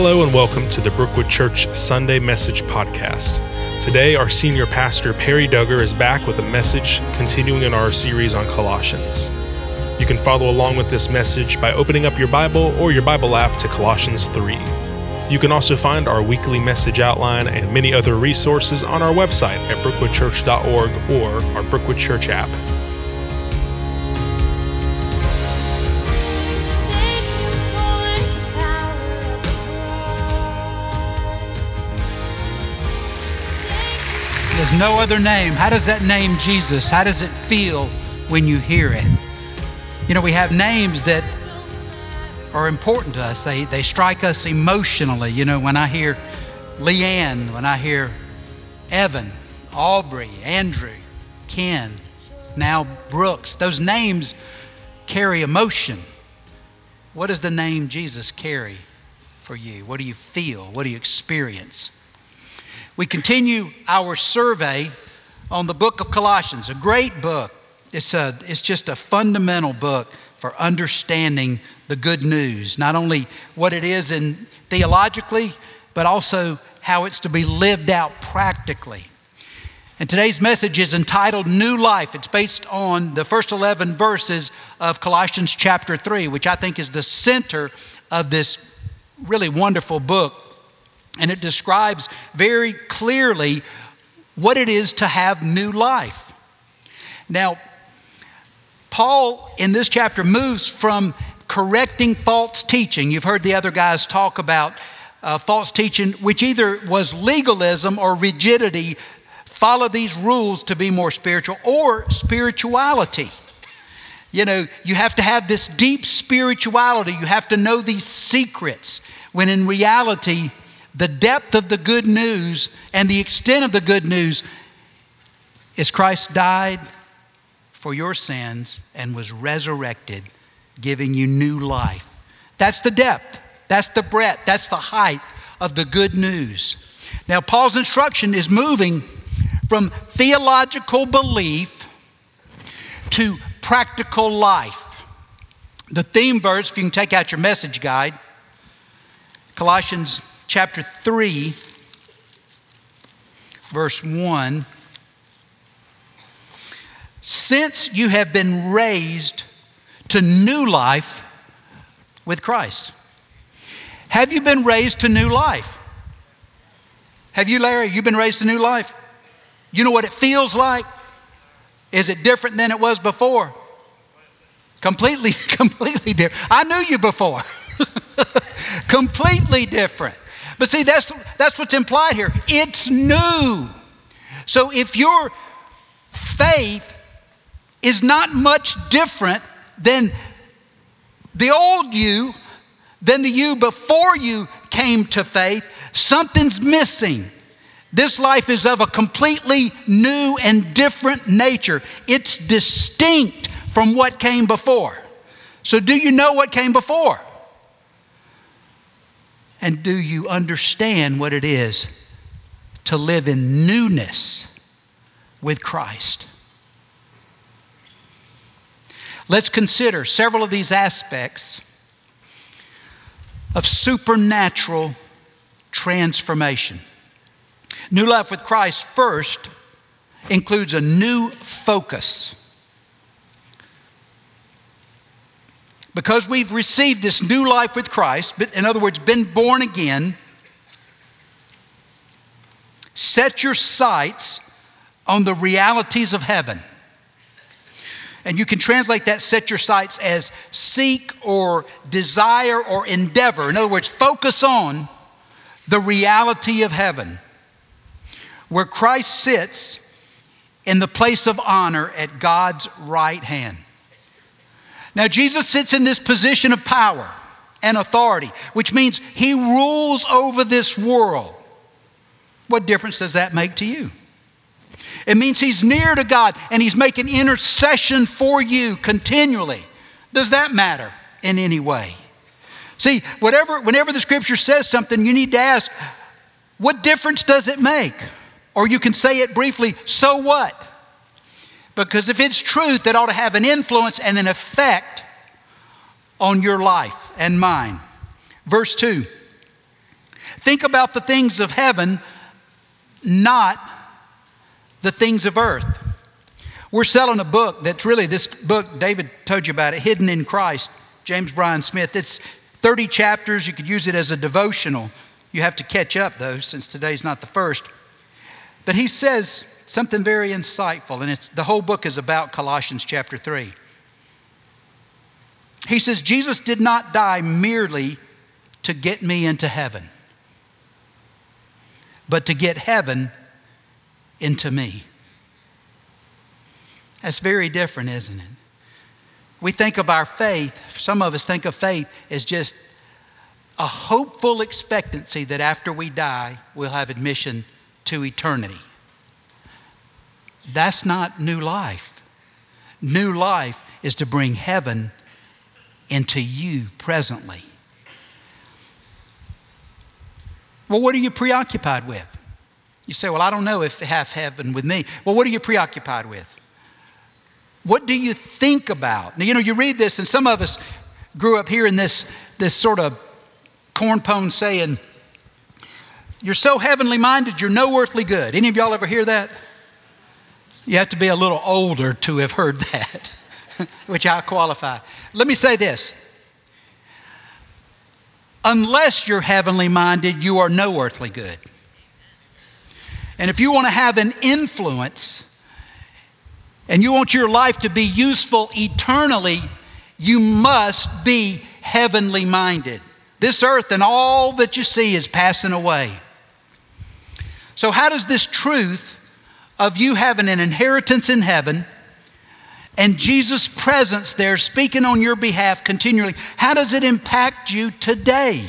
Hello and welcome to the Brookwood Church Sunday Message Podcast. Today, our senior pastor, Perry Duggar, is back with a message continuing in our series on Colossians. You can follow along with this message by opening up your Bible or your Bible app to Colossians 3. You can also find our weekly message outline and many other resources on our website at brookwoodchurch.org or our Brookwood Church app. No other name. How does that name Jesus? How does it feel when you hear it? You know, we have names that are important to us. They, they strike us emotionally. You know, when I hear Leanne, when I hear Evan, Aubrey, Andrew, Ken, now Brooks, those names carry emotion. What does the name Jesus carry for you? What do you feel? What do you experience? We continue our survey on the book of Colossians, a great book. It's, a, it's just a fundamental book for understanding the good news, not only what it is in theologically, but also how it's to be lived out practically. And today's message is entitled New Life. It's based on the first 11 verses of Colossians chapter 3, which I think is the center of this really wonderful book and it describes very clearly what it is to have new life. Now, Paul in this chapter moves from correcting false teaching. You've heard the other guys talk about uh, false teaching, which either was legalism or rigidity, follow these rules to be more spiritual, or spirituality. You know, you have to have this deep spirituality, you have to know these secrets, when in reality, the depth of the good news and the extent of the good news is Christ died for your sins and was resurrected, giving you new life. That's the depth, that's the breadth, that's the height of the good news. Now, Paul's instruction is moving from theological belief to practical life. The theme verse, if you can take out your message guide, Colossians chapter 3, verse 1. Since you have been raised to new life with Christ. Have you been raised to new life? Have you, Larry? You've been raised to new life? You know what it feels like? Is it different than it was before? Completely, completely different. I knew you before. completely different. But see, that's, that's what's implied here. It's new. So if your faith is not much different than the old you, than the you before you came to faith, something's missing. This life is of a completely new and different nature. It's distinct from what came before. So, do you know what came before? And do you understand what it is to live in newness with Christ? Let's consider several of these aspects of supernatural transformation. New life with Christ first includes a new focus. Because we've received this new life with Christ, in other words, been born again, set your sights on the realities of heaven. And you can translate that set your sights as seek or desire or endeavor. In other words, focus on the reality of heaven, where Christ sits in the place of honor at God's right hand. Now, Jesus sits in this position of power and authority, which means he rules over this world. What difference does that make to you? It means he's near to God and he's making intercession for you continually. Does that matter in any way? See, whatever, whenever the scripture says something, you need to ask, what difference does it make? Or you can say it briefly, so what? Because if it's truth, it ought to have an influence and an effect on your life and mine. Verse 2 Think about the things of heaven, not the things of earth. We're selling a book that's really this book, David told you about it, Hidden in Christ, James Bryan Smith. It's 30 chapters. You could use it as a devotional. You have to catch up, though, since today's not the first. But he says something very insightful, and the whole book is about Colossians chapter 3. He says, Jesus did not die merely to get me into heaven, but to get heaven into me. That's very different, isn't it? We think of our faith, some of us think of faith as just a hopeful expectancy that after we die, we'll have admission to eternity. That's not new life. New life is to bring heaven into you presently. Well, what are you preoccupied with? You say, Well, I don't know if half heaven with me. Well, what are you preoccupied with? What do you think about? Now, you know, you read this, and some of us grew up hearing this, this sort of cornpone saying, You're so heavenly minded, you're no earthly good. Any of y'all ever hear that? You have to be a little older to have heard that, which I qualify. Let me say this unless you're heavenly minded, you are no earthly good. And if you want to have an influence and you want your life to be useful eternally, you must be heavenly minded. This earth and all that you see is passing away. So, how does this truth of you having an inheritance in heaven and Jesus' presence there speaking on your behalf continually, how does it impact you today?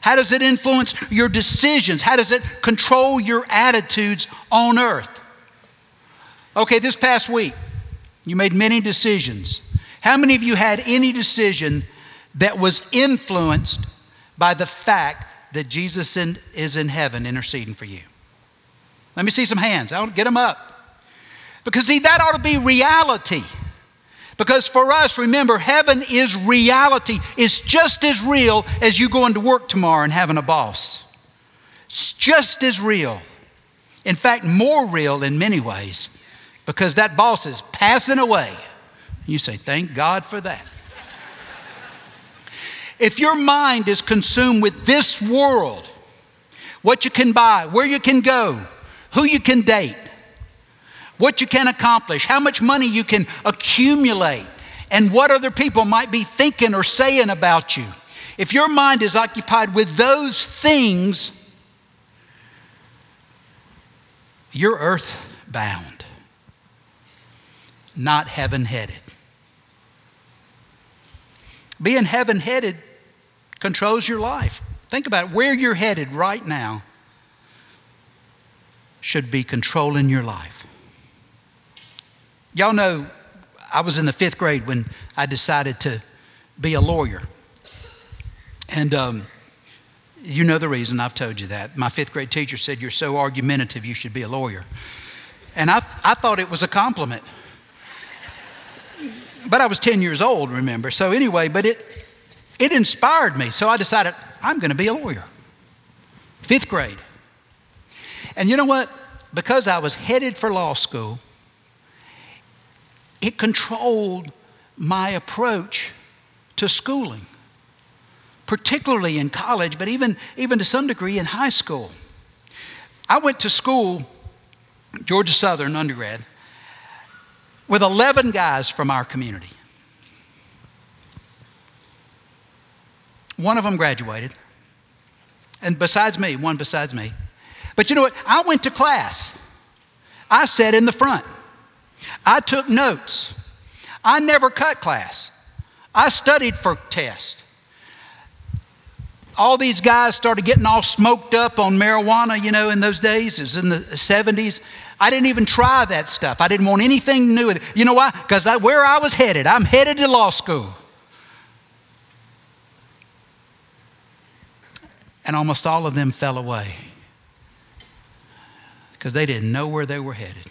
How does it influence your decisions? How does it control your attitudes on earth? Okay, this past week, you made many decisions. How many of you had any decision that was influenced by the fact that Jesus in, is in heaven interceding for you? Let me see some hands. I'll get them up. Because, see, that ought to be reality. Because for us, remember, heaven is reality. It's just as real as you going to work tomorrow and having a boss. It's just as real. In fact, more real in many ways because that boss is passing away. You say, Thank God for that. if your mind is consumed with this world, what you can buy, where you can go, who you can date, what you can accomplish, how much money you can accumulate, and what other people might be thinking or saying about you. If your mind is occupied with those things, you're earthbound, not heaven headed. Being heaven headed controls your life. Think about where you're headed right now should be controlling your life. Y'all know I was in the fifth grade when I decided to be a lawyer. And um, you know the reason, I've told you that. My fifth grade teacher said, You're so argumentative, you should be a lawyer. And I, I thought it was a compliment. But I was 10 years old, remember. So, anyway, but it, it inspired me. So I decided, I'm going to be a lawyer. Fifth grade. And you know what? Because I was headed for law school, it controlled my approach to schooling, particularly in college, but even, even to some degree in high school. I went to school, Georgia Southern undergrad, with 11 guys from our community. One of them graduated, and besides me, one besides me. But you know what? I went to class. I sat in the front. I took notes. I never cut class. I studied for tests. All these guys started getting all smoked up on marijuana, you know, in those days. It was in the 70s. I didn't even try that stuff. I didn't want anything it. You know why? Because where I was headed, I'm headed to law school. And almost all of them fell away because they didn't know where they were headed.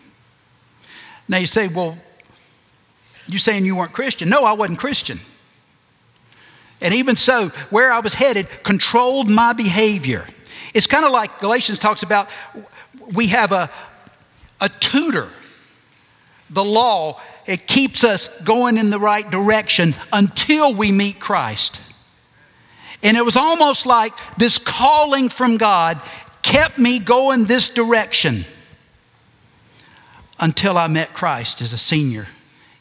Now you say, well, you saying you weren't Christian? No, I wasn't Christian. And even so, where I was headed controlled my behavior. It's kind of like Galatians talks about we have a, a tutor. The law, it keeps us going in the right direction until we meet Christ. And it was almost like this calling from God kept me going this direction until I met Christ as a senior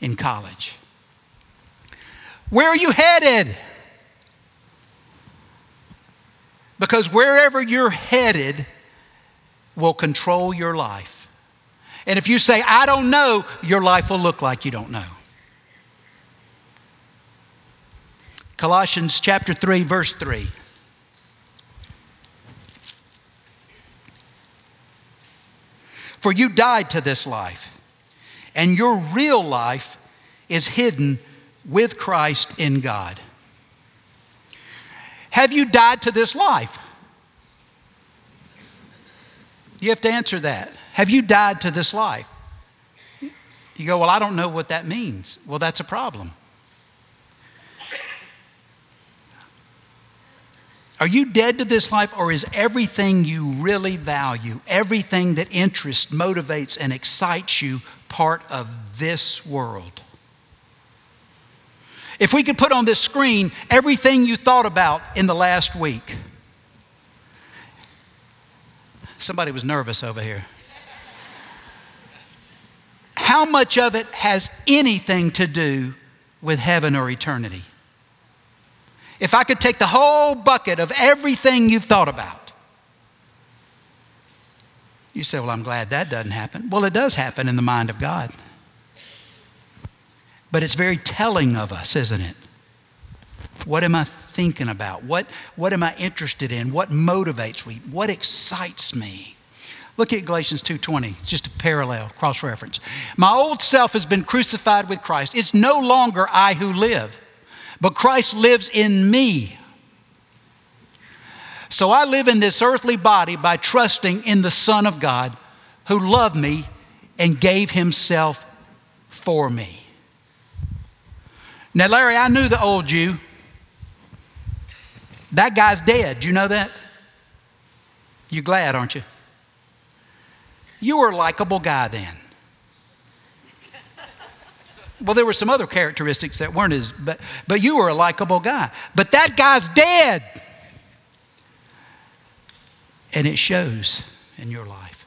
in college. Where are you headed? Because wherever you're headed will control your life. And if you say, I don't know, your life will look like you don't know. Colossians chapter 3, verse 3. For you died to this life, and your real life is hidden with Christ in God. Have you died to this life? You have to answer that. Have you died to this life? You go, Well, I don't know what that means. Well, that's a problem. Are you dead to this life, or is everything you really value, everything that interests, motivates, and excites you part of this world? If we could put on this screen everything you thought about in the last week. Somebody was nervous over here. How much of it has anything to do with heaven or eternity? If I could take the whole bucket of everything you've thought about, you say, Well, I'm glad that doesn't happen. Well, it does happen in the mind of God. But it's very telling of us, isn't it? What am I thinking about? What, what am I interested in? What motivates me? What excites me? Look at Galatians 2:20. It's just a parallel cross reference. My old self has been crucified with Christ. It's no longer I who live, but Christ lives in me. So I live in this earthly body by trusting in the Son of God who loved me and gave himself for me. Now, Larry, I knew the old Jew. That guy's dead. You know that? You're glad, aren't you? You were a likable guy then. Well, there were some other characteristics that weren't as, but, but you were a likable guy. But that guy's dead. And it shows in your life.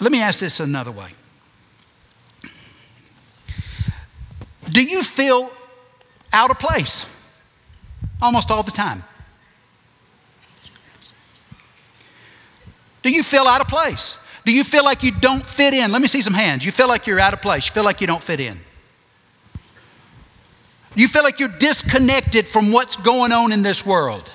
Let me ask this another way. Do you feel out of place? Almost all the time. Do you feel out of place? Do you feel like you don't fit in? Let me see some hands. You feel like you're out of place. You feel like you don't fit in. You feel like you're disconnected from what's going on in this world.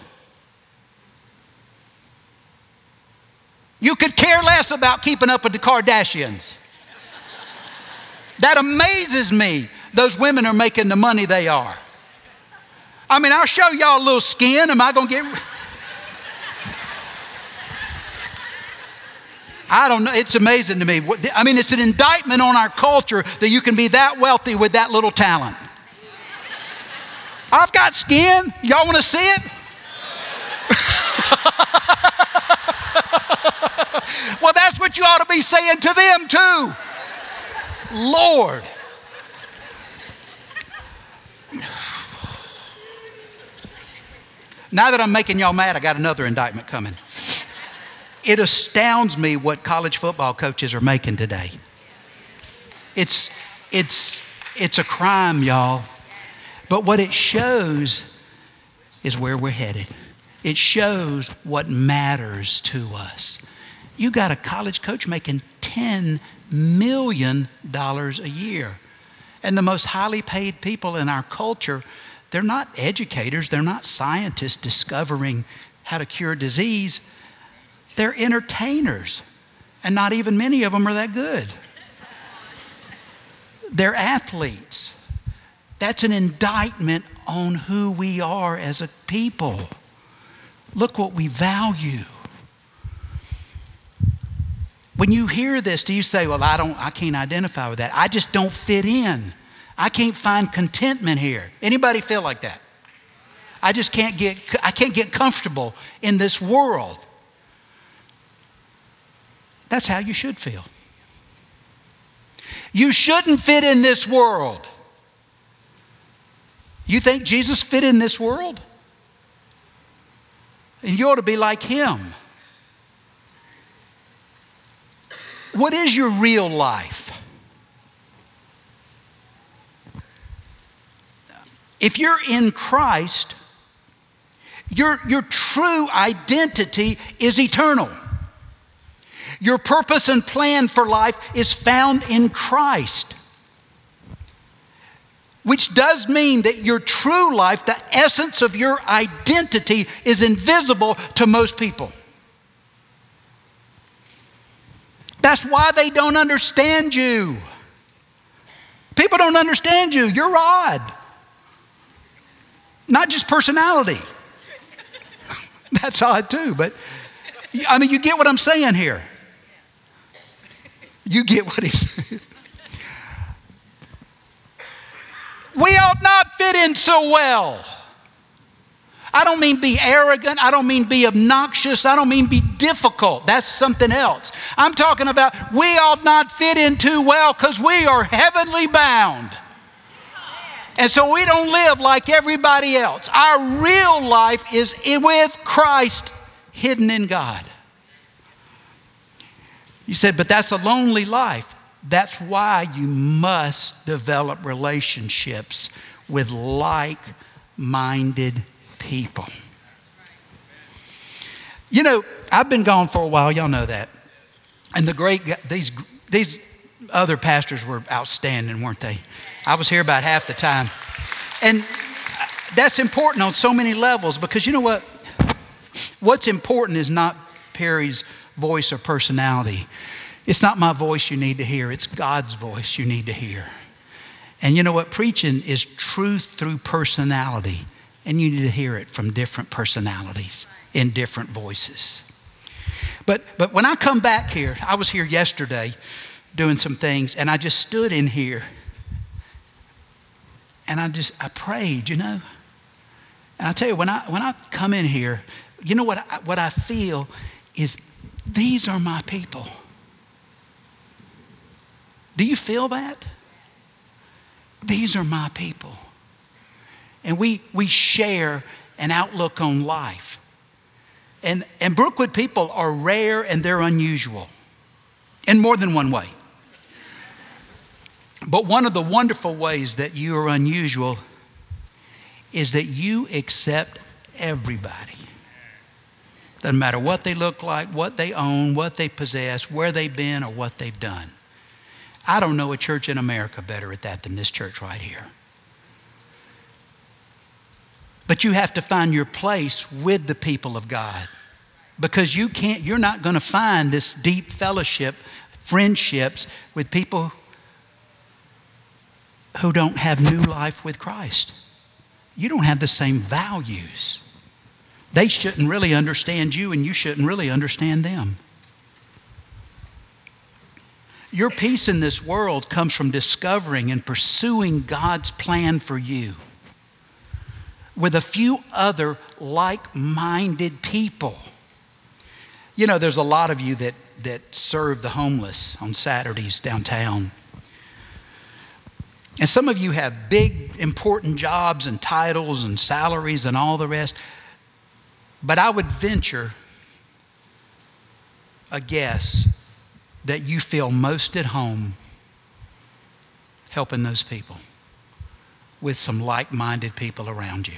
You could care less about keeping up with the Kardashians. That amazes me those women are making the money they are. I mean, I'll show y'all a little skin. Am I going to get. I don't know. It's amazing to me. I mean, it's an indictment on our culture that you can be that wealthy with that little talent. I've got skin. Y'all want to see it? well, that's what you ought to be saying to them, too. Lord. Now that I'm making y'all mad, I got another indictment coming. It astounds me what college football coaches are making today. It's, it's, it's a crime, y'all. But what it shows is where we're headed. It shows what matters to us. You got a college coach making $10 million a year. And the most highly paid people in our culture, they're not educators, they're not scientists discovering how to cure disease. They're entertainers. And not even many of them are that good. They're athletes. That's an indictment on who we are as a people. Look what we value. When you hear this, do you say, Well, I don't I can't identify with that. I just don't fit in. I can't find contentment here. Anybody feel like that? I just can't get I can't get comfortable in this world. That's how you should feel. You shouldn't fit in this world. You think Jesus fit in this world? And you ought to be like him. What is your real life? If you're in Christ, your, your true identity is eternal. Your purpose and plan for life is found in Christ. Which does mean that your true life, the essence of your identity, is invisible to most people. That's why they don't understand you. People don't understand you. You're odd. Not just personality. That's odd too, but I mean, you get what I'm saying here. You get what he's We ought not fit in so well. I don't mean be arrogant. I don't mean be obnoxious. I don't mean be difficult. That's something else. I'm talking about we ought not fit in too well because we are heavenly bound. And so we don't live like everybody else. Our real life is with Christ hidden in God. You said, but that's a lonely life. That's why you must develop relationships with like minded people. You know, I've been gone for a while, y'all know that. And the great, these, these other pastors were outstanding, weren't they? I was here about half the time. And that's important on so many levels because you know what? What's important is not Perry's voice or personality. It's not my voice you need to hear, it's God's voice you need to hear. And you know what? Preaching is truth through personality, and you need to hear it from different personalities in different voices. But, but when I come back here, I was here yesterday doing some things, and I just stood in here and I just I prayed, you know. And I tell you, when I when I come in here, you know what I, what I feel is these are my people. Do you feel that? These are my people. And we, we share an outlook on life. And, and Brookwood people are rare and they're unusual in more than one way. But one of the wonderful ways that you are unusual is that you accept everybody. Doesn't matter what they look like, what they own, what they possess, where they've been, or what they've done. I don't know a church in America better at that than this church right here. But you have to find your place with the people of God because you can't, you're not going to find this deep fellowship, friendships with people who don't have new life with Christ. You don't have the same values. They shouldn't really understand you, and you shouldn't really understand them. Your peace in this world comes from discovering and pursuing God's plan for you with a few other like minded people. You know, there's a lot of you that, that serve the homeless on Saturdays downtown. And some of you have big, important jobs and titles and salaries and all the rest. But I would venture a guess that you feel most at home helping those people with some like minded people around you.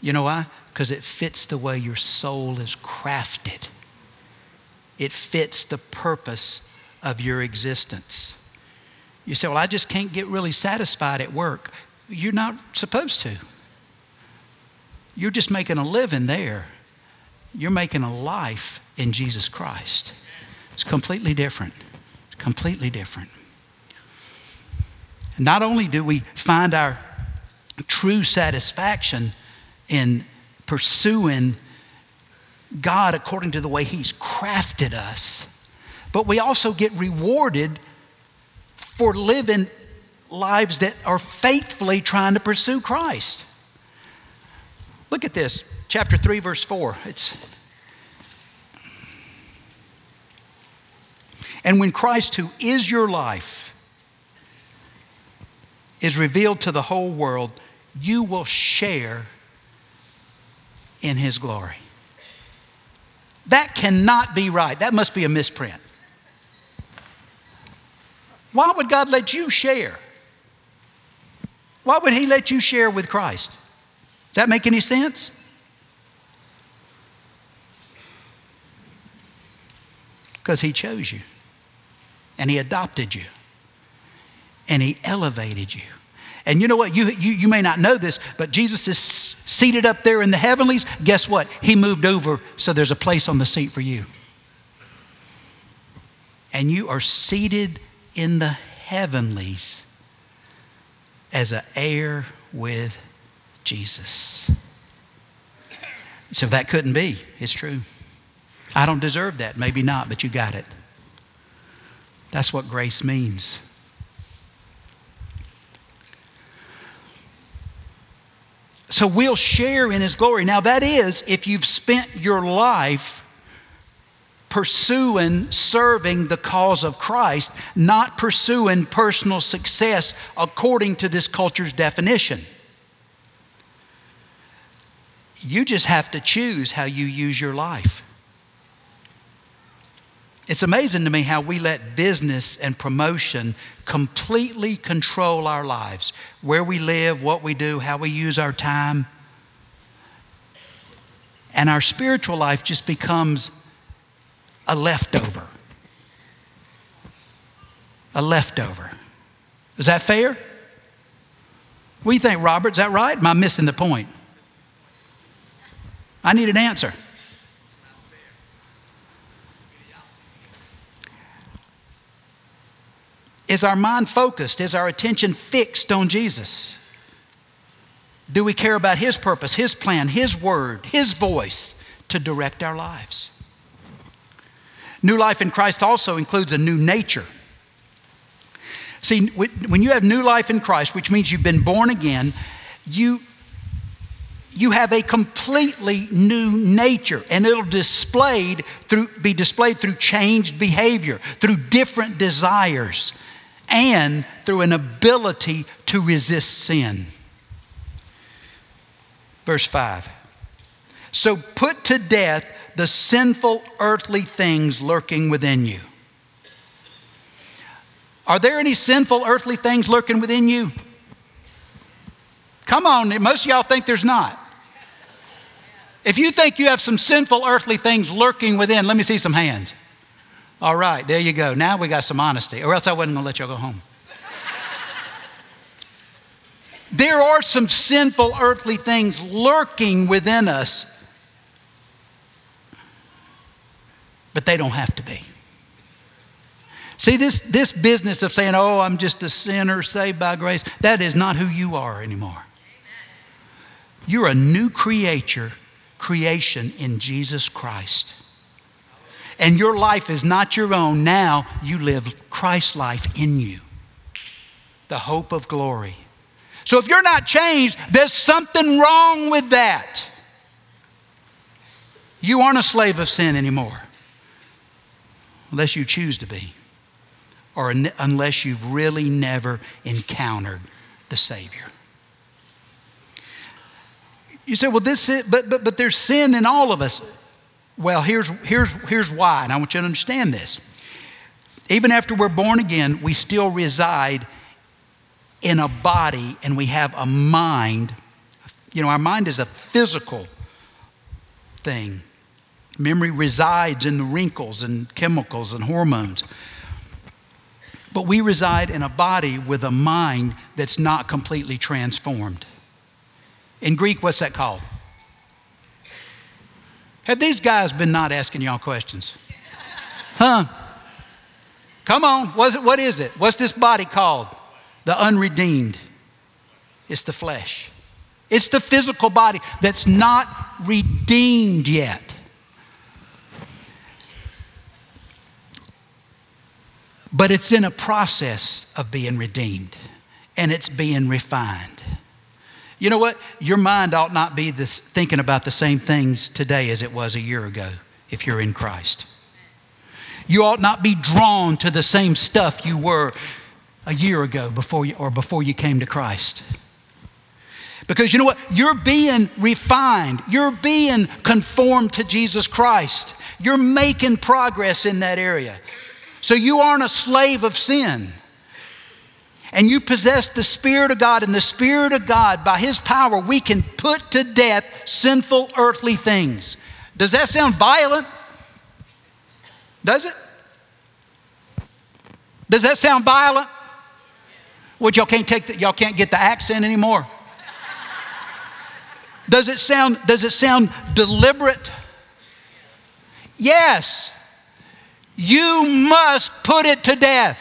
You know why? Because it fits the way your soul is crafted, it fits the purpose of your existence. You say, Well, I just can't get really satisfied at work. You're not supposed to. You're just making a living there. You're making a life in Jesus Christ. It's completely different. It's completely different. Not only do we find our true satisfaction in pursuing God according to the way He's crafted us, but we also get rewarded for living lives that are faithfully trying to pursue Christ. Look at this, chapter 3, verse 4. It's And when Christ, who is your life, is revealed to the whole world, you will share in his glory. That cannot be right. That must be a misprint. Why would God let you share? Why would He let you share with Christ? Does that make any sense? Because He chose you, and He adopted you, and He elevated you. And you know what? You, you, you may not know this, but Jesus is seated up there in the heavenlies. Guess what? He moved over, so there's a place on the seat for you. And you are seated in the heavenlies as an heir with Jesus. So that couldn't be. It's true. I don't deserve that. Maybe not, but you got it. That's what grace means. So we'll share in his glory. Now, that is if you've spent your life pursuing serving the cause of Christ, not pursuing personal success according to this culture's definition. You just have to choose how you use your life. It's amazing to me how we let business and promotion completely control our lives where we live, what we do, how we use our time. And our spiritual life just becomes a leftover. A leftover. Is that fair? What do you think, Robert? Is that right? Am I missing the point? I need an answer. Is our mind focused? Is our attention fixed on Jesus? Do we care about His purpose, His plan, His word, His voice to direct our lives? New life in Christ also includes a new nature. See, when you have new life in Christ, which means you've been born again, you, you have a completely new nature, and it'll displayed through, be displayed through changed behavior, through different desires, and through an ability to resist sin. Verse 5. So put to death the sinful earthly things lurking within you. Are there any sinful earthly things lurking within you? Come on, most of y'all think there's not. If you think you have some sinful earthly things lurking within, let me see some hands. All right, there you go. Now we got some honesty, or else I wasn't going to let y'all go home. there are some sinful earthly things lurking within us but they don't have to be. See, this, this business of saying, oh, I'm just a sinner saved by grace, that is not who you are anymore. You're a new creature, creation in Jesus Christ. And your life is not your own. Now you live Christ's life in you, the hope of glory. So if you're not changed, there's something wrong with that. You aren't a slave of sin anymore unless you choose to be, or unless you've really never encountered the Savior. You say, well, this is, but, but, but there's sin in all of us. Well, here's, here's, here's why, and I want you to understand this. Even after we're born again, we still reside in a body and we have a mind. You know, our mind is a physical thing. Memory resides in the wrinkles and chemicals and hormones. But we reside in a body with a mind that's not completely transformed. In Greek, what's that called? Have these guys been not asking y'all questions? Huh? Come on, what is it? What's this body called? The unredeemed. It's the flesh. It's the physical body that's not redeemed yet. but it's in a process of being redeemed. and it's being refined. You know what? Your mind ought not be this, thinking about the same things today as it was a year ago if you're in Christ. You ought not be drawn to the same stuff you were a year ago before you, or before you came to Christ. Because you know what? You're being refined. You're being conformed to Jesus Christ. You're making progress in that area. So you aren't a slave of sin. And you possess the Spirit of God, and the Spirit of God, by His power, we can put to death sinful earthly things. Does that sound violent? Does it? Does that sound violent? What y'all can't take the, y'all can't get the accent anymore. Does it sound does it sound deliberate? Yes. You must put it to death.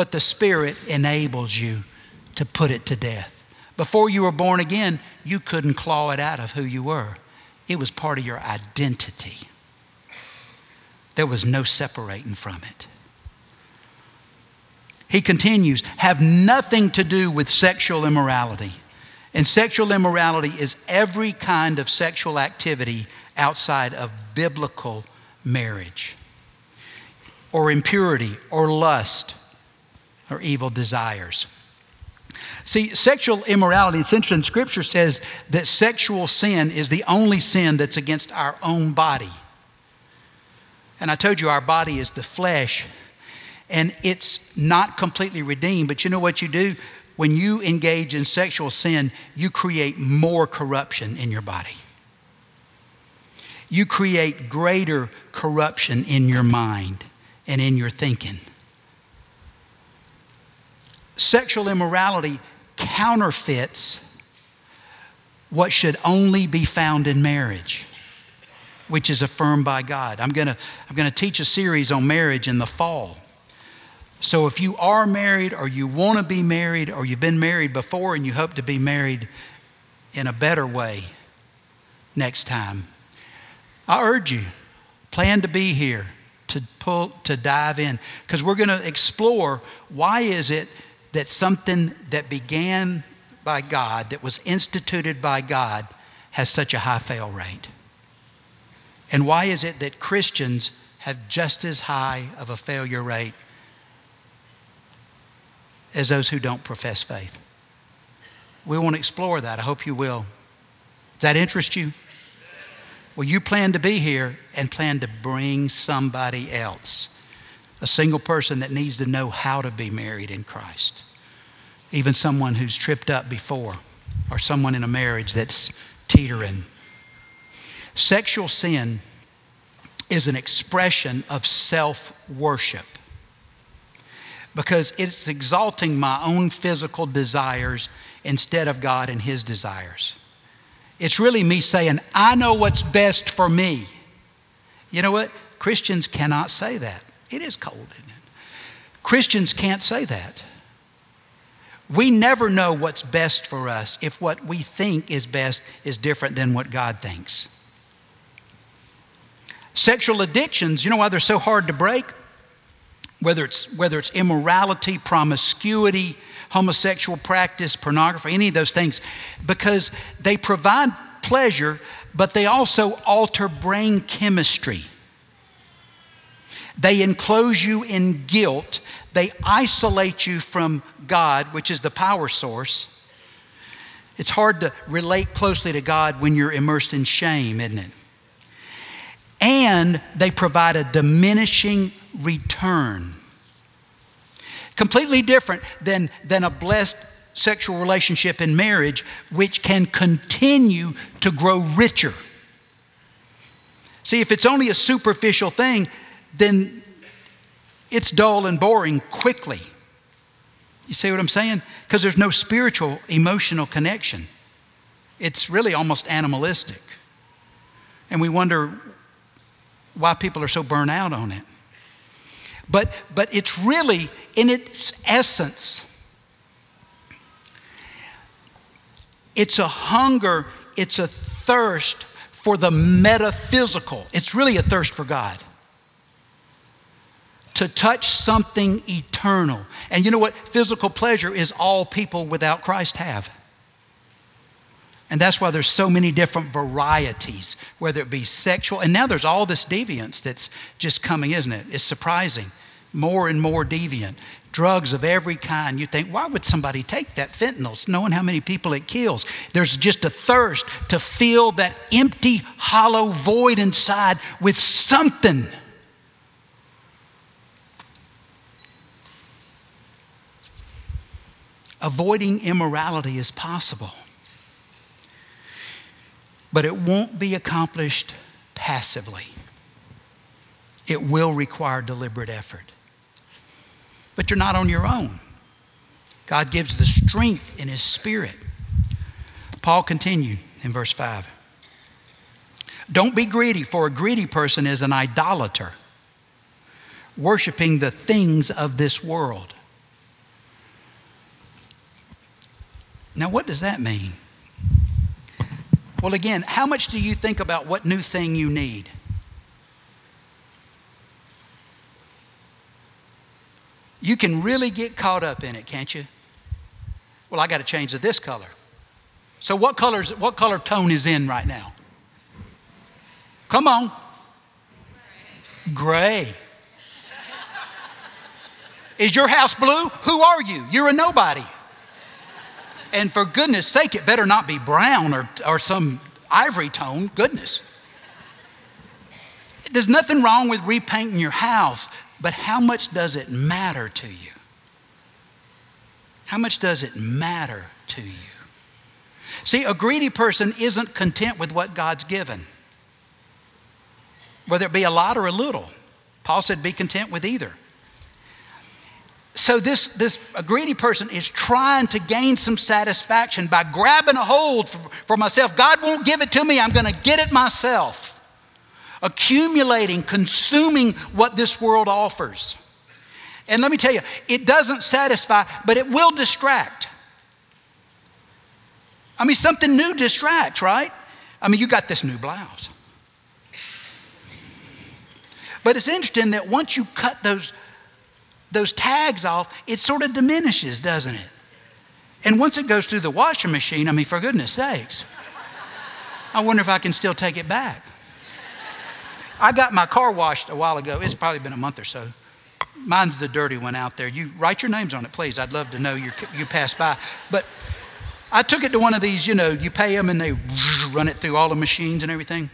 But the Spirit enables you to put it to death. Before you were born again, you couldn't claw it out of who you were. It was part of your identity. There was no separating from it. He continues, have nothing to do with sexual immorality. And sexual immorality is every kind of sexual activity outside of biblical marriage, or impurity, or lust, or evil desires. See, sexual immorality, it's interesting, Scripture says that sexual sin is the only sin that's against our own body. And I told you our body is the flesh, and it's not completely redeemed. But you know what you do? When you engage in sexual sin, you create more corruption in your body. You create greater corruption in your mind and in your thinking. Sexual immorality counterfeits what should only be found in marriage which is affirmed by God. I'm going to I'm going to teach a series on marriage in the fall. So if you are married or you want to be married or you've been married before and you hope to be married in a better way next time, I urge you plan to be here to pull to dive in because we're going to explore why is it that something that began by God that was instituted by God has such a high fail rate. And why is it that Christians have just as high of a failure rate as those who don't profess faith? We want to explore that. I hope you will. Does that interest you? Well, you plan to be here and plan to bring somebody else, a single person that needs to know how to be married in Christ, even someone who's tripped up before, or someone in a marriage that's teetering. Sexual sin is an expression of self worship because it's exalting my own physical desires instead of God and His desires. It's really me saying, I know what's best for me. You know what? Christians cannot say that. It is cold, isn't it? Christians can't say that. We never know what's best for us if what we think is best is different than what God thinks. Sexual addictions, you know why they're so hard to break? Whether it's, whether it's immorality, promiscuity, homosexual practice, pornography, any of those things, because they provide pleasure, but they also alter brain chemistry. They enclose you in guilt. They isolate you from God, which is the power source. It's hard to relate closely to God when you're immersed in shame, isn't it? And they provide a diminishing return. Completely different than, than a blessed sexual relationship in marriage, which can continue to grow richer. See, if it's only a superficial thing, then it's dull and boring quickly. You see what I'm saying? Because there's no spiritual, emotional connection. It's really almost animalistic. And we wonder why people are so burnt out on it. But, but it's really, in its essence, it's a hunger, it's a thirst for the metaphysical. It's really a thirst for God. To touch something eternal. And you know what? Physical pleasure is all people without Christ have. And that's why there's so many different varieties, whether it be sexual, and now there's all this deviance that's just coming, isn't it? It's surprising. More and more deviant. Drugs of every kind. You think, why would somebody take that fentanyl, knowing how many people it kills? There's just a thirst to fill that empty, hollow void inside with something. Avoiding immorality is possible but it won't be accomplished passively. It will require deliberate effort. But you're not on your own. God gives the strength in His Spirit. Paul continued in verse 5. Don't be greedy, for a greedy person is an idolater, worshiping the things of this world. Now, what does that mean? Well, again, how much do you think about what new thing you need? You can really get caught up in it, can't you? Well, I got to change to this color. So, what, colors, what color tone is in right now? Come on. Gray. Is your house blue? Who are you? You're a nobody. And for goodness sake, it better not be brown or, or some ivory tone. Goodness. There's nothing wrong with repainting your house, but how much does it matter to you? How much does it matter to you? See, a greedy person isn't content with what God's given, whether it be a lot or a little. Paul said, be content with either. So this, this greedy person is trying to gain some satisfaction by grabbing a hold for, for myself. God won't give it to me, I'm going to get it myself. Accumulating, consuming what this world offers. And let me tell you, it doesn't satisfy, but it will distract. I mean, something new distracts, right? I mean, you got this new blouse. But it's interesting that once you cut those those tags off, it sort of diminishes, doesn't it? And once it goes through the washing machine, I mean, for goodness sakes, I wonder if I can still take it back. I got my car washed a while ago. It's probably been a month or so. Mine's the dirty one out there. You write your names on it, please. I'd love to know you you passed by. But I took it to one of these, you know, you pay them and they run it through all the machines and everything.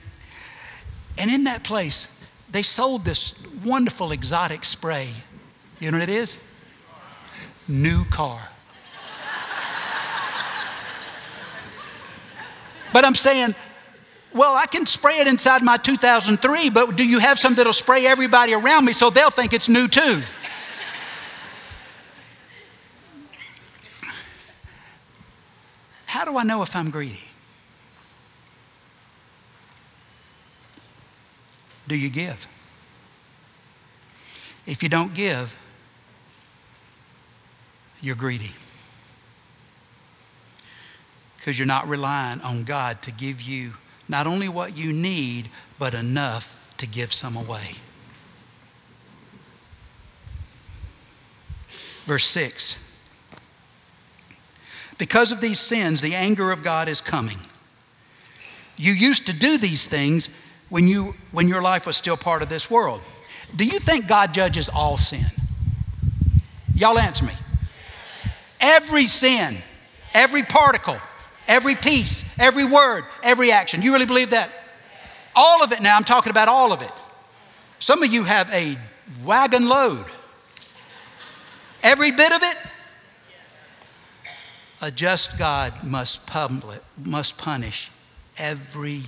And in that place, they sold this wonderful exotic spray you know what it is? New car. but I'm saying, well, I can spray it inside my 2003, but do you have some that'll spray everybody around me so they'll think it's new too? How do I know if I'm greedy? Do you give? If you don't give, you're greedy. Because you're not relying on God to give you not only what you need, but enough to give some away. Verse 6 Because of these sins, the anger of God is coming. You used to do these things when, you, when your life was still part of this world. Do you think God judges all sin? Y'all answer me. Every sin, every particle, every piece, every word, every action. You really believe that? All of it now, I'm talking about all of it. Some of you have a wagon load. Every bit of it. A just God must, public, must punish every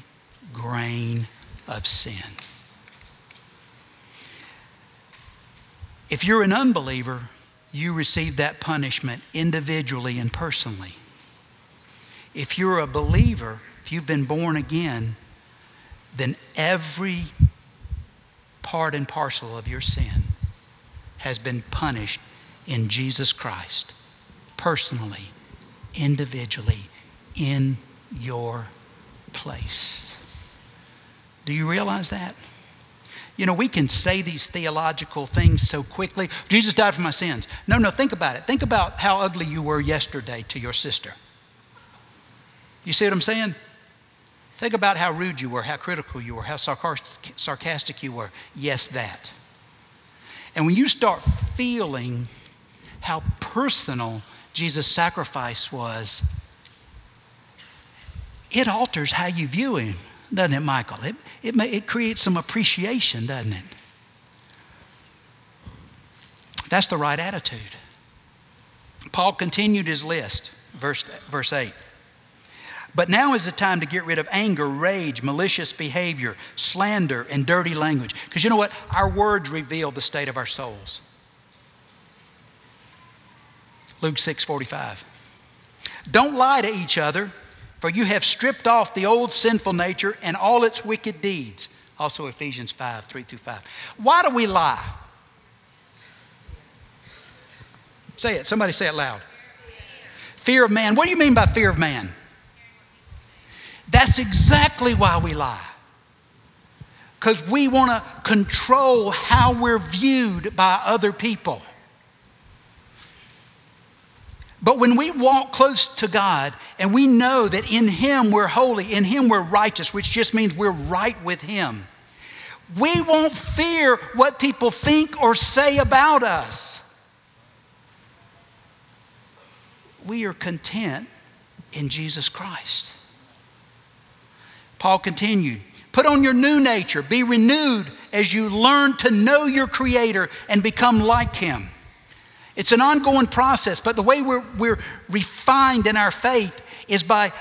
grain of sin. If you're an unbeliever, you receive that punishment individually and personally. If you're a believer, if you've been born again, then every part and parcel of your sin has been punished in Jesus Christ, personally, individually, in your place. Do you realize that? You know, we can say these theological things so quickly. Jesus died for my sins. No, no, think about it. Think about how ugly you were yesterday to your sister. You see what I'm saying? Think about how rude you were, how critical you were, how sarcastic you were. Yes, that. And when you start feeling how personal Jesus' sacrifice was, it alters how you view him, doesn't it, Michael? It, it, may, it creates some appreciation, doesn't it? That's the right attitude. Paul continued his list, verse, verse 8. But now is the time to get rid of anger, rage, malicious behavior, slander, and dirty language. Because you know what? Our words reveal the state of our souls. Luke 6 45. Don't lie to each other, for you have stripped off the old sinful nature and all its wicked deeds. Also, Ephesians 5 3 through 5. Why do we lie? Say it. Somebody say it loud. Fear of man. What do you mean by fear of man? That's exactly why we lie. Because we want to control how we're viewed by other people. But when we walk close to God and we know that in Him we're holy, in Him we're righteous, which just means we're right with Him, we won't fear what people think or say about us. We are content in Jesus Christ. Paul continued Put on your new nature, be renewed as you learn to know your Creator and become like Him. It's an ongoing process, but the way we're, we're refined in our faith is by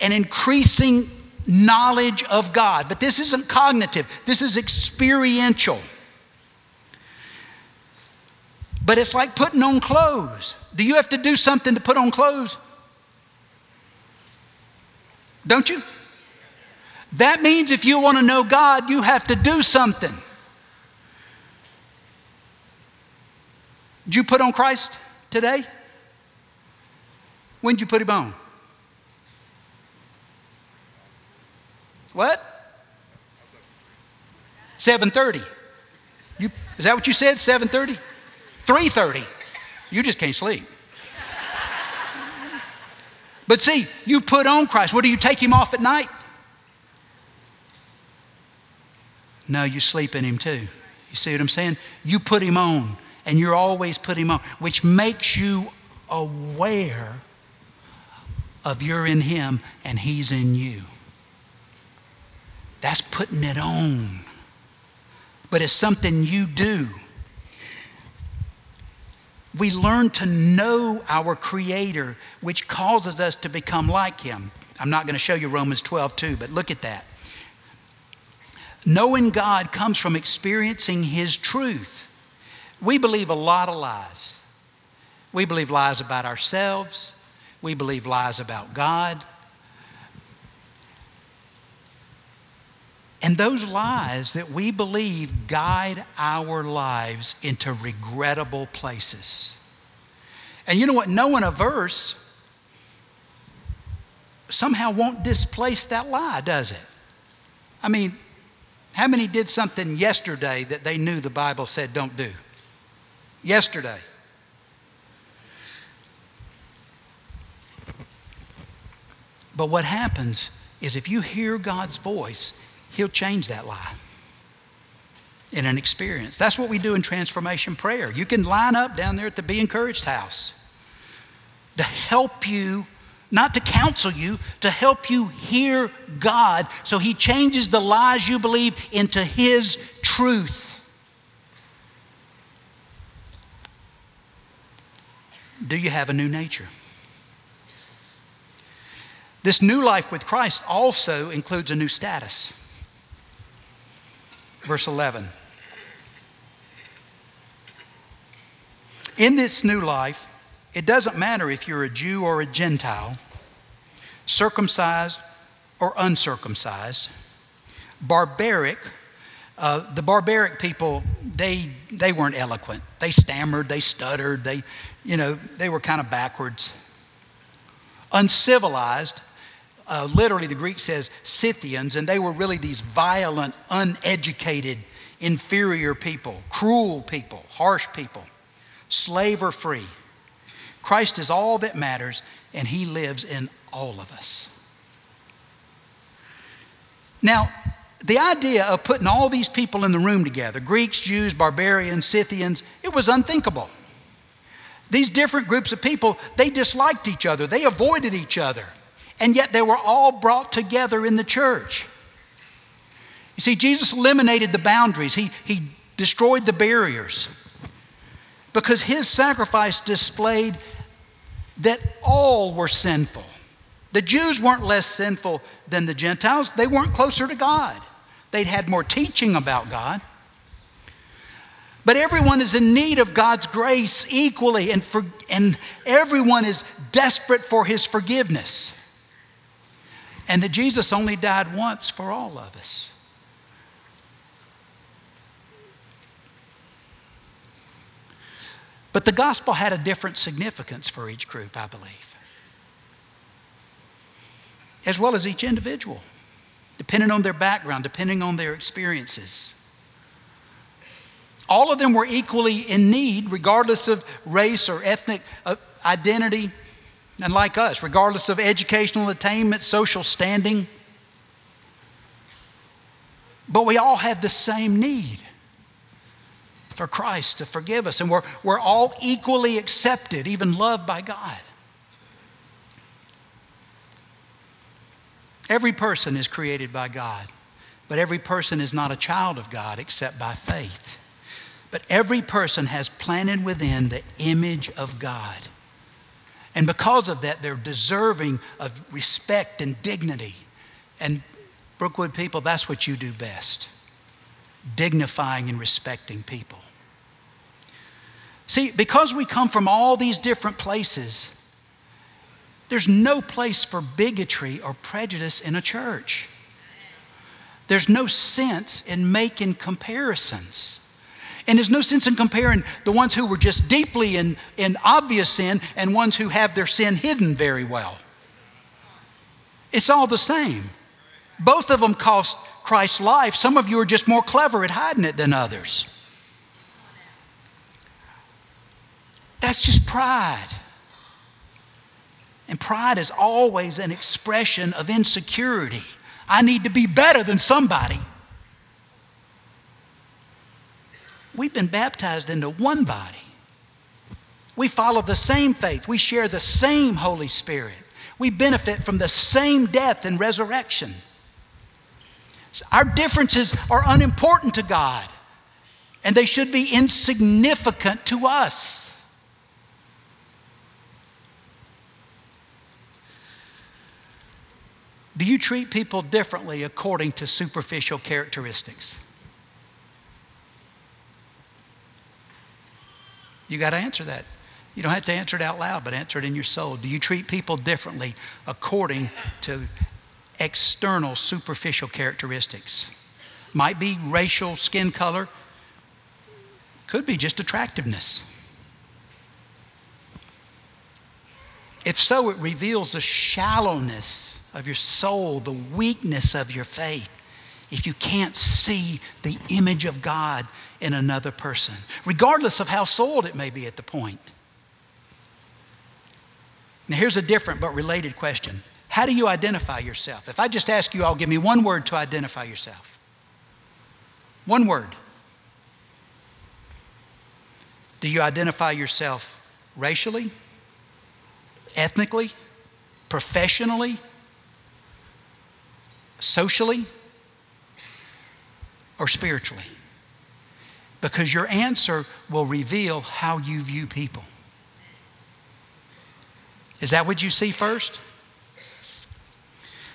an increasing knowledge of God. But this isn't cognitive, this is experiential. But it's like putting on clothes. Do you have to do something to put on clothes? Don't you? That means if you want to know God, you have to do something. Did you put on Christ today? When did you put him on? What? 7:30. You, is that what you said? 7:30? 3:30. You just can't sleep. but see, you put on Christ. What do you take him off at night? No, you sleep in him too. You see what I'm saying? You put him on, and you're always putting him on, which makes you aware of you're in him and he's in you. That's putting it on. But it's something you do. We learn to know our Creator, which causes us to become like Him. I'm not going to show you Romans 12, too, but look at that. Knowing God comes from experiencing His truth. We believe a lot of lies. We believe lies about ourselves. We believe lies about God. And those lies that we believe guide our lives into regrettable places. And you know what? Knowing a verse somehow won't displace that lie, does it? I mean, how many did something yesterday that they knew the Bible said don't do? Yesterday. But what happens is if you hear God's voice, He'll change that lie in an experience. That's what we do in transformation prayer. You can line up down there at the Be Encouraged house to help you not to counsel you, to help you hear God so He changes the lies you believe into His truth. Do you have a new nature? This new life with Christ also includes a new status. Verse 11. In this new life, it doesn't matter if you're a Jew or a Gentile, circumcised or uncircumcised, barbaric. Uh, the barbaric people, they, they weren't eloquent. They stammered, they stuttered, they, you know, they were kind of backwards. Uncivilized, uh, literally the Greek says Scythians, and they were really these violent, uneducated inferior people, cruel people, harsh people, slave or free. Christ is all that matters, and He lives in all of us. Now, the idea of putting all these people in the room together Greeks, Jews, barbarians, Scythians it was unthinkable. These different groups of people, they disliked each other, they avoided each other, and yet they were all brought together in the church. You see, Jesus eliminated the boundaries, He, he destroyed the barriers because His sacrifice displayed that all were sinful. The Jews weren't less sinful than the Gentiles, they weren't closer to God. They'd had more teaching about God. But everyone is in need of God's grace equally, and, for, and everyone is desperate for His forgiveness. And that Jesus only died once for all of us. But the gospel had a different significance for each group, I believe, as well as each individual, depending on their background, depending on their experiences. All of them were equally in need, regardless of race or ethnic uh, identity, and like us, regardless of educational attainment, social standing. But we all have the same need for Christ to forgive us. And we're, we're all equally accepted, even loved by God. Every person is created by God, but every person is not a child of God except by faith. But every person has planted within the image of God. And because of that, they're deserving of respect and dignity. And Brookwood people, that's what you do best dignifying and respecting people. See, because we come from all these different places, there's no place for bigotry or prejudice in a church. There's no sense in making comparisons. And there's no sense in comparing the ones who were just deeply in, in obvious sin and ones who have their sin hidden very well. It's all the same. Both of them cost Christ's life. Some of you are just more clever at hiding it than others. That's just pride. And pride is always an expression of insecurity. I need to be better than somebody. We've been baptized into one body. We follow the same faith. We share the same Holy Spirit. We benefit from the same death and resurrection. Our differences are unimportant to God, and they should be insignificant to us. Do you treat people differently according to superficial characteristics? You got to answer that. You don't have to answer it out loud, but answer it in your soul. Do you treat people differently according to external superficial characteristics? Might be racial, skin color, could be just attractiveness. If so, it reveals a shallowness of your soul, the weakness of your faith, if you can't see the image of God in another person, regardless of how soiled it may be at the point. Now, here's a different but related question How do you identify yourself? If I just ask you all, give me one word to identify yourself. One word. Do you identify yourself racially, ethnically, professionally, socially or spiritually? Because your answer will reveal how you view people. Is that what you see first?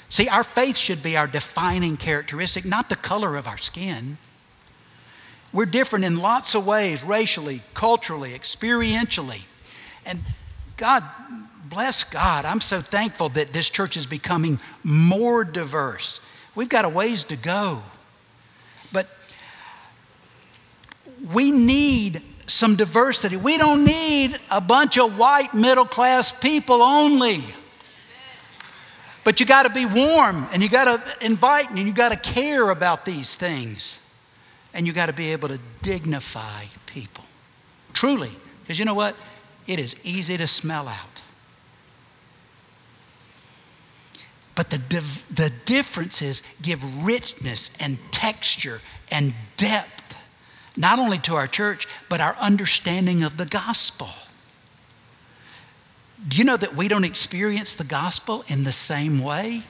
See, our faith should be our defining characteristic, not the color of our skin. We're different in lots of ways racially, culturally, experientially. And God bless God. I'm so thankful that this church is becoming more diverse. We've got a ways to go. But we need some diversity. We don't need a bunch of white middle class people only. But you got to be warm and you got to invite and you got to care about these things. and you got to be able to dignify people. Truly, because you know what? It is easy to smell out. But the, div- the differences give richness and texture and depth, not only to our church, but our understanding of the gospel. Do you know that we don't experience the gospel in the same way?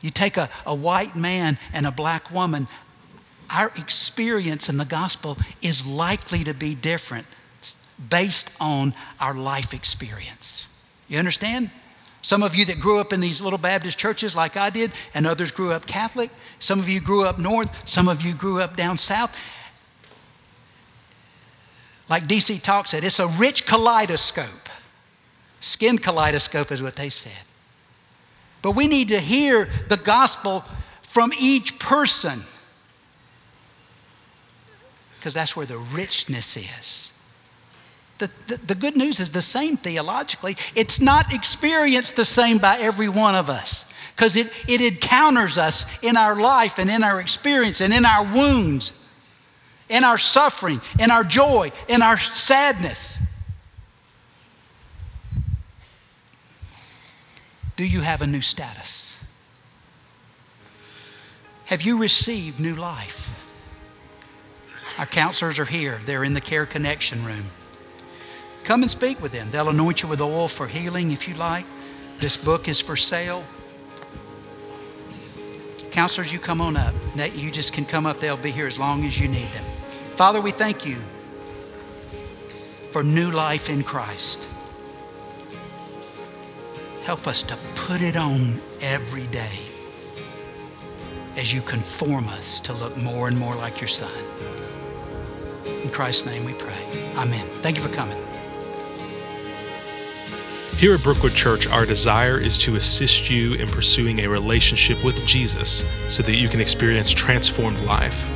You take a, a white man and a black woman, our experience in the gospel is likely to be different based on our life experience. You understand? Some of you that grew up in these little Baptist churches like I did, and others grew up Catholic. Some of you grew up north, some of you grew up down south. Like DC Talk said, it's a rich kaleidoscope. Skin kaleidoscope is what they said. But we need to hear the gospel from each person because that's where the richness is. The, the, the, good news is the same theologically. It's not experienced the same by every one of us because it, it encounters us in our life and in our experience and in our wounds, in our suffering, in our joy, in our sadness. Do you have a new status? Have you received new life? Our counselors are here. They're in the Care Connection room. Come and speak with them. They'll anoint you with oil for healing if you like. This book is for sale. Counselors, you come on up. That you just can come up. They'll be here as long as you need them. Father, we thank you for new life in Christ. Help us to put it on every day as you conform us to look more and more like your Son. In Christ's name we pray. Amen. Thank you for coming. Here at Brookwood Church, our desire is to assist you in pursuing a relationship with Jesus so that you can experience transformed life.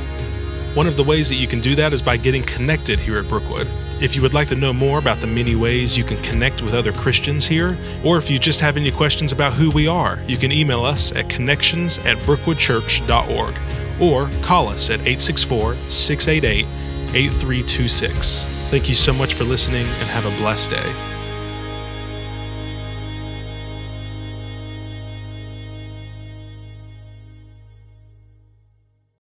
One of the ways that you can do that is by getting connected here at Brookwood. If you would like to know more about the many ways you can connect with other Christians here, or if you just have any questions about who we are, you can email us at connections at brookwoodchurch.org or call us at 864 688 8326. Thank you so much for listening and have a blessed day.